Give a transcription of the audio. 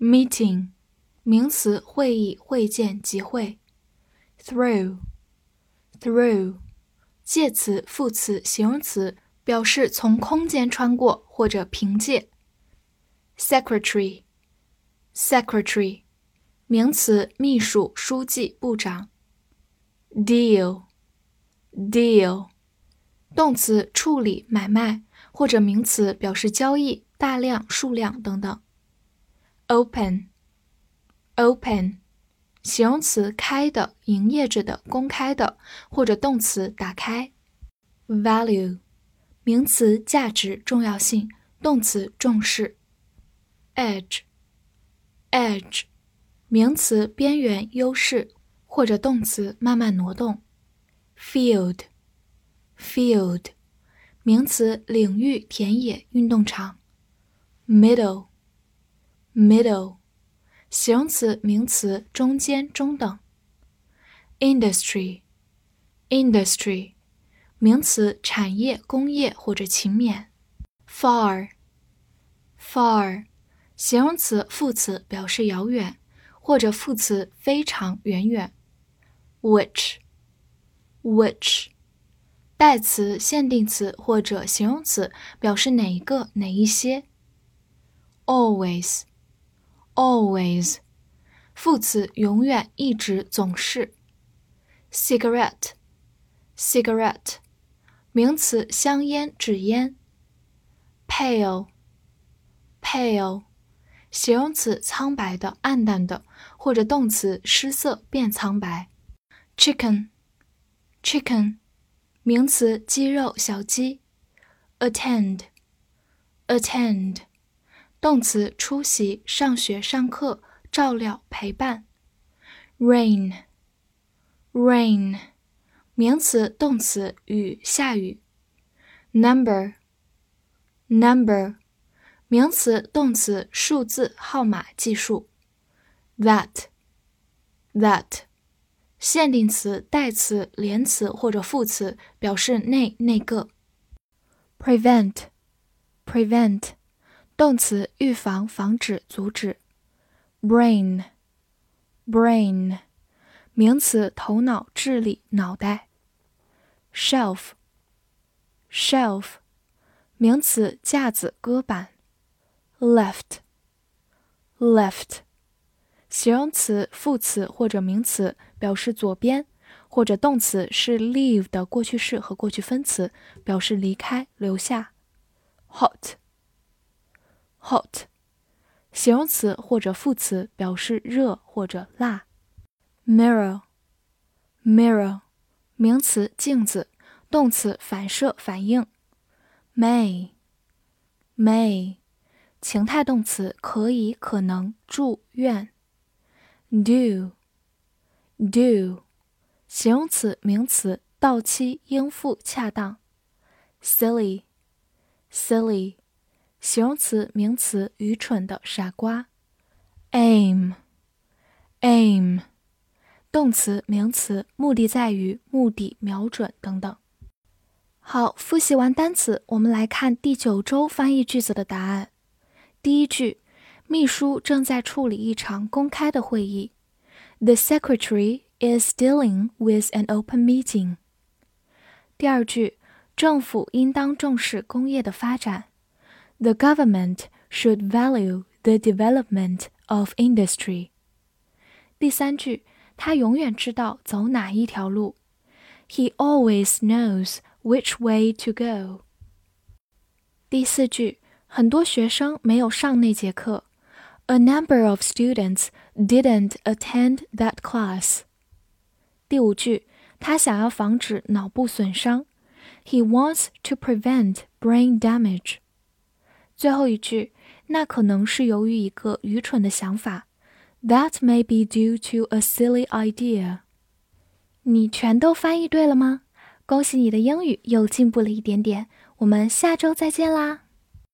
Meeting，名词，会议、会见、集会。Through，through，介词、副词、形容词，表示从空间穿过或者凭借。Secretary，secretary，名词，秘书、书记、部长。Deal，deal，动词，处理、买卖，或者名词，表示交易、大量、数量等等。Open，open，形容词，开的、营业着的、公开的，或者动词，打开。Value，名词，价值、重要性，动词，重视。Edge，edge，名词，边缘、优势。或者动词慢慢挪动，field，field，名词领域、田野、运动场 Middle Middle，形容词、名词中间、中等，industry，industry，名词产业、工业或者勤勉，far，far，形容词、副词表示遥远，或者副词非常远远。which，which，代词、限定词或者形容词，表示哪一个、哪一些。Always Always，副词永远、一直、总是。cigarette，cigarette，名词香烟、纸烟。pale，pale，形容词苍白的、暗淡的，或者动词失色、变苍白。chicken，chicken，名词，鸡肉，小鸡。attend，attend，动词，出席，上学，上课，照料，陪伴。rain，rain，名词，动词，雨，下雨。number，number，名词，动词，数字，号码，计数。that，that。限定词、代词、连词或者副词表示那那个。prevent，prevent，动词预防、防止、阻止。brain，brain，名词头脑、智力、脑袋。shelf，shelf，名词架子、搁板。left，left。形容词、副词或者名词表示左边，或者动词是 leave 的过去式和过去分词，表示离开、留下。hot Hot，形容词或者副词表示热或者辣。mirror，mirror，名词镜子，动词反射、反应。may，may，情态动词可以、可能、祝愿。Do, do，形容词、名词，到期、应付、恰当。Silly, silly，形容词、名词，愚蠢的、傻瓜。Aim, aim，动词、名词，目的在于、目的、瞄准等等。好，复习完单词，我们来看第九周翻译句子的答案。第一句。秘书正在处理一场公开的会议。The secretary is dealing with an open meeting. 第二句，政府应当重视工业的发展。The government should value the development of industry. 第三句，他永远知道走哪一条路。He always knows which way to go. 第四句，很多学生没有上那节课。a number of students didn't attend that class. 第五句，他想要防止脑部损伤。He wants to prevent brain damage. 最后一句，那可能是由于一个愚蠢的想法。That may be due to a silly idea. 你全都翻译对了吗？恭喜你的英语又进步了一点点。我们下周再见啦！